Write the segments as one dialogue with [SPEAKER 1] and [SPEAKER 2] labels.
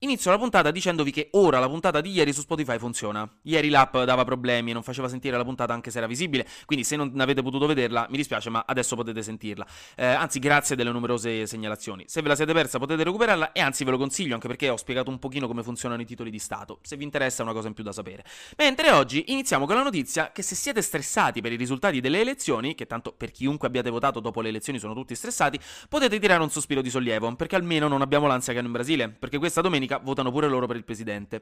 [SPEAKER 1] Inizio la puntata dicendovi che ora la puntata di ieri su Spotify funziona. Ieri l'app dava problemi, non faceva sentire la puntata anche se era visibile, quindi se non avete potuto vederla mi dispiace ma adesso potete sentirla. Eh, anzi grazie delle numerose segnalazioni. Se ve la siete persa potete recuperarla e anzi ve lo consiglio anche perché ho spiegato un pochino come funzionano i titoli di Stato, se vi interessa è una cosa in più da sapere. Mentre oggi iniziamo con la notizia che se siete stressati per i risultati delle elezioni, che tanto per chiunque abbiate votato dopo le elezioni sono tutti stressati, potete tirare un sospiro di sollievo, perché almeno non abbiamo l'ansia che hanno in Brasile, perché questa domenica votano pure loro per il presidente.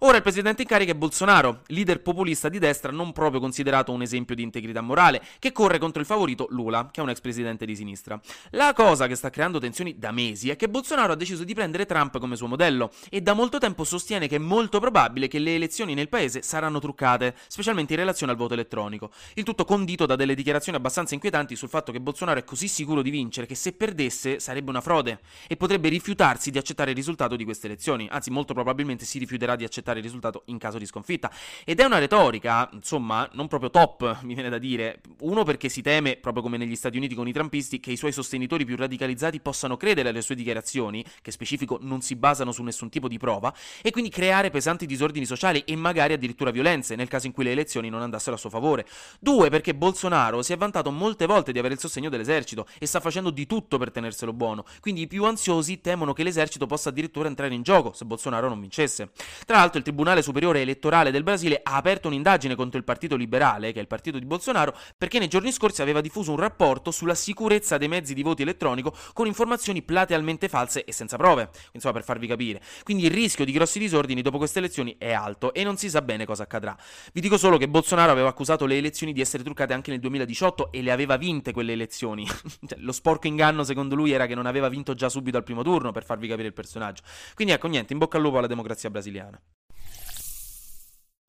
[SPEAKER 1] Ora il presidente in carica è Bolsonaro, leader populista di destra non proprio considerato un esempio di integrità morale, che corre contro il favorito Lula, che è un ex presidente di sinistra. La cosa che sta creando tensioni da mesi è che Bolsonaro ha deciso di prendere Trump come suo modello e da molto tempo sostiene che è molto probabile che le elezioni nel paese saranno truccate, specialmente in relazione al voto elettronico. Il tutto condito da delle dichiarazioni abbastanza inquietanti sul fatto che Bolsonaro è così sicuro di vincere che se perdesse sarebbe una frode e potrebbe rifiutarsi di accettare il risultato di queste elezioni, anzi molto probabilmente si rifiuterà di accettare il risultato in caso di sconfitta. Ed è una retorica, insomma, non proprio top, mi viene da dire. Uno perché si teme, proprio come negli Stati Uniti con i trampisti, che i suoi sostenitori più radicalizzati possano credere alle sue dichiarazioni, che specifico non si basano su nessun tipo di prova, e quindi creare pesanti disordini sociali e magari addirittura violenze nel caso in cui le elezioni non andassero a suo favore. Due perché Bolsonaro si è vantato molte volte di avere il sostegno dell'esercito e sta facendo di tutto per tenerselo buono, quindi i più ansiosi temono che l'esercito possa addirittura entrare in gioco se Bolsonaro non vincesse. Tra l'altro il Tribunale Superiore Elettorale del Brasile ha aperto un'indagine contro il Partito Liberale, che è il partito di Bolsonaro, perché nei giorni scorsi aveva diffuso un rapporto sulla sicurezza dei mezzi di voto elettronico con informazioni platealmente false e senza prove, insomma per farvi capire. Quindi il rischio di grossi disordini dopo queste elezioni è alto e non si sa bene cosa accadrà. Vi dico solo che Bolsonaro aveva accusato le elezioni di essere truccate anche nel 2018 e le aveva vinte quelle elezioni. cioè, lo sporco inganno secondo lui era che non aveva vinto già subito al primo turno, per farvi capire il personaggio. Quindi ecco niente, in bocca al lupo alla democrazia brasiliana.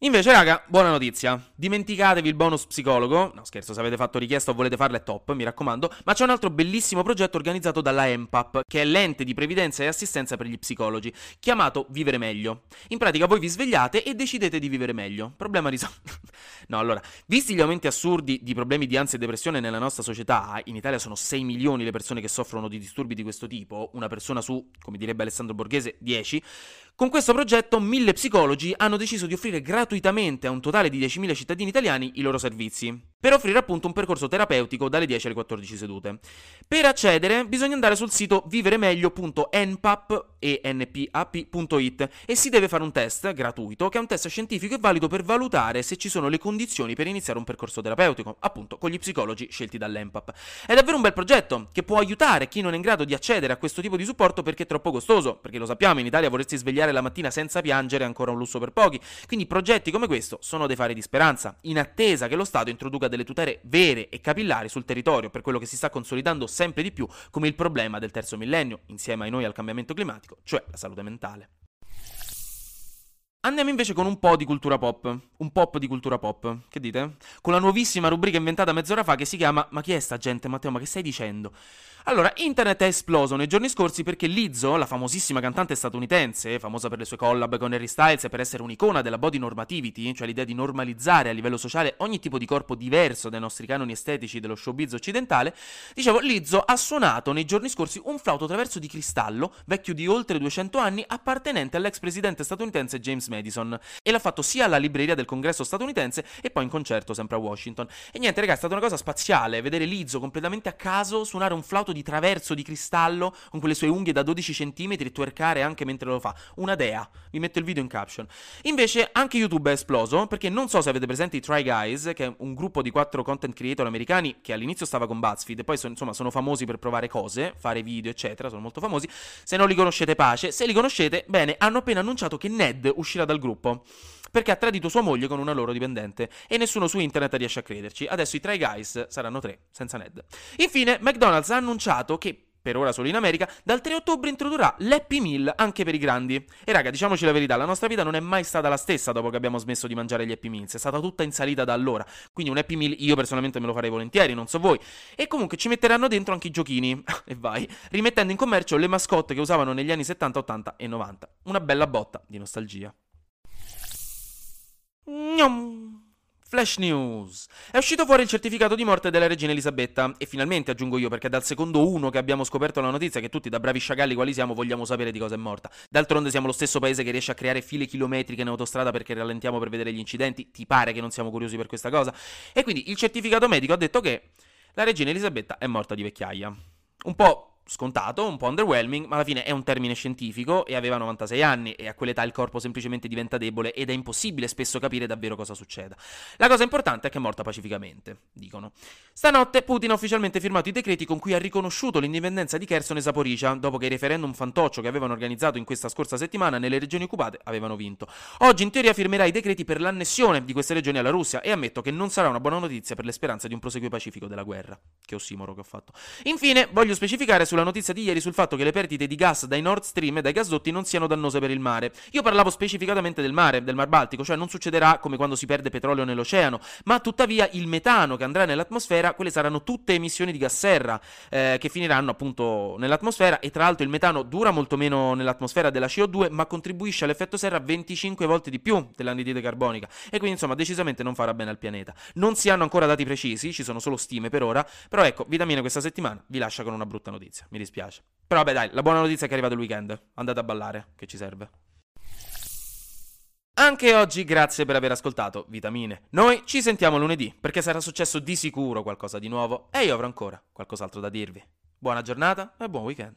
[SPEAKER 1] Invece, raga, buona notizia. Dimenticatevi il bonus psicologo. No, scherzo, se avete fatto richiesta o volete farla è top, mi raccomando. Ma c'è un altro bellissimo progetto organizzato dalla EMPAP, che è l'ente di previdenza e assistenza per gli psicologi, chiamato Vivere Meglio. In pratica voi vi svegliate e decidete di vivere meglio. Problema risolto. no, allora, visti gli aumenti assurdi di problemi di ansia e depressione nella nostra società, in Italia sono 6 milioni le persone che soffrono di disturbi di questo tipo, una persona su, come direbbe Alessandro Borghese, 10, con questo progetto mille psicologi hanno deciso di offrire gratuitamente a un totale di 10.000 cittadini italiani i loro servizi per offrire appunto un percorso terapeutico dalle 10 alle 14 sedute. Per accedere bisogna andare sul sito viveremeglio.npap.it e si deve fare un test gratuito, che è un test scientifico e valido per valutare se ci sono le condizioni per iniziare un percorso terapeutico, appunto con gli psicologi scelti dall'ENPAP. È davvero un bel progetto che può aiutare chi non è in grado di accedere a questo tipo di supporto perché è troppo costoso, perché lo sappiamo in Italia vorresti svegliare la mattina senza piangere è ancora un lusso per pochi, quindi progetti come questo sono dei fari di speranza, in attesa che lo Stato introduca delle tutele vere e capillari sul territorio per quello che si sta consolidando sempre di più come il problema del terzo millennio, insieme ai noi al cambiamento climatico, cioè la salute mentale. Andiamo invece con un po' di cultura pop. Un pop di cultura pop. Che dite? Con la nuovissima rubrica inventata mezz'ora fa che si chiama Ma chi è sta gente, Matteo? Ma che stai dicendo? Allora, internet è esploso nei giorni scorsi perché Lizzo, la famosissima cantante statunitense, famosa per le sue collab con Harry Styles e per essere un'icona della body normativity, cioè l'idea di normalizzare a livello sociale ogni tipo di corpo diverso dai nostri canoni estetici dello showbiz occidentale, dicevo, Lizzo ha suonato nei giorni scorsi un flauto traverso di cristallo, vecchio di oltre 200 anni, appartenente all'ex presidente statunitense James Madison, e l'ha fatto sia alla libreria del congresso statunitense e poi in concerto sempre a Washington. E niente, ragazzi, è stata una cosa spaziale vedere Lizzo completamente a caso suonare un flauto di traverso di cristallo con quelle sue unghie da 12 cm e twerkare anche mentre lo fa. Una dea. Vi metto il video in caption. Invece anche YouTube è esploso perché non so se avete presente i Try Guys, che è un gruppo di quattro content creator americani che all'inizio stava con BuzzFeed e poi sono, insomma sono famosi per provare cose, fare video eccetera, sono molto famosi. Se non li conoscete pace, se li conoscete, bene, hanno appena annunciato che Ned uscirà dal gruppo perché ha tradito sua moglie con una loro dipendente e nessuno su internet riesce a crederci. Adesso i Try Guys saranno tre, senza Ned. Infine, McDonald's ha annunciato che per ora solo in America, dal 3 ottobre introdurrà l'Happy Meal anche per i grandi. E raga, diciamoci la verità, la nostra vita non è mai stata la stessa dopo che abbiamo smesso di mangiare gli Happy Meals, è stata tutta in salita da allora. Quindi un Happy Meal io personalmente me lo farei volentieri, non so voi. E comunque ci metteranno dentro anche i giochini, e vai, rimettendo in commercio le mascotte che usavano negli anni 70, 80 e 90. Una bella botta di nostalgia. Gnom. Flash News. È uscito fuori il certificato di morte della regina Elisabetta e finalmente aggiungo io perché dal secondo uno che abbiamo scoperto la notizia che tutti da bravi sciagalli quali siamo vogliamo sapere di cosa è morta. D'altronde siamo lo stesso paese che riesce a creare file chilometriche in autostrada perché rallentiamo per vedere gli incidenti. Ti pare che non siamo curiosi per questa cosa? E quindi il certificato medico ha detto che la regina Elisabetta è morta di vecchiaia. Un po' scontato, un po' underwhelming, ma alla fine è un termine scientifico e aveva 96 anni e a quell'età il corpo semplicemente diventa debole ed è impossibile spesso capire davvero cosa succeda. La cosa importante è che è morta pacificamente, dicono. Stanotte Putin ha ufficialmente firmato i decreti con cui ha riconosciuto l'indipendenza di Kherson e Zaporizhia, dopo che i referendum fantoccio che avevano organizzato in questa scorsa settimana nelle regioni occupate avevano vinto. Oggi in teoria firmerà i decreti per l'annessione di queste regioni alla Russia e ammetto che non sarà una buona notizia per le speranze di un proseguio pacifico della guerra. Che ossimoro che ho fatto. Infine, voglio specificare su sulla notizia di ieri sul fatto che le perdite di gas dai Nord Stream e dai gasdotti non siano dannose per il mare. Io parlavo specificatamente del mare, del Mar Baltico, cioè non succederà come quando si perde petrolio nell'oceano, ma tuttavia il metano che andrà nell'atmosfera, quelle saranno tutte emissioni di gas serra eh, che finiranno appunto nell'atmosfera e tra l'altro il metano dura molto meno nell'atmosfera della CO2, ma contribuisce all'effetto serra 25 volte di più dell'anidride carbonica e quindi insomma decisamente non farà bene al pianeta. Non si hanno ancora dati precisi, ci sono solo stime per ora, però ecco, Vitamine questa settimana vi lascia con una brutta notizia mi dispiace. Però vabbè dai, la buona notizia è che è arrivato il weekend. Andate a ballare, che ci serve. Anche oggi grazie per aver ascoltato Vitamine. Noi ci sentiamo lunedì, perché sarà successo di sicuro qualcosa di nuovo e io avrò ancora qualcos'altro da dirvi. Buona giornata e buon weekend.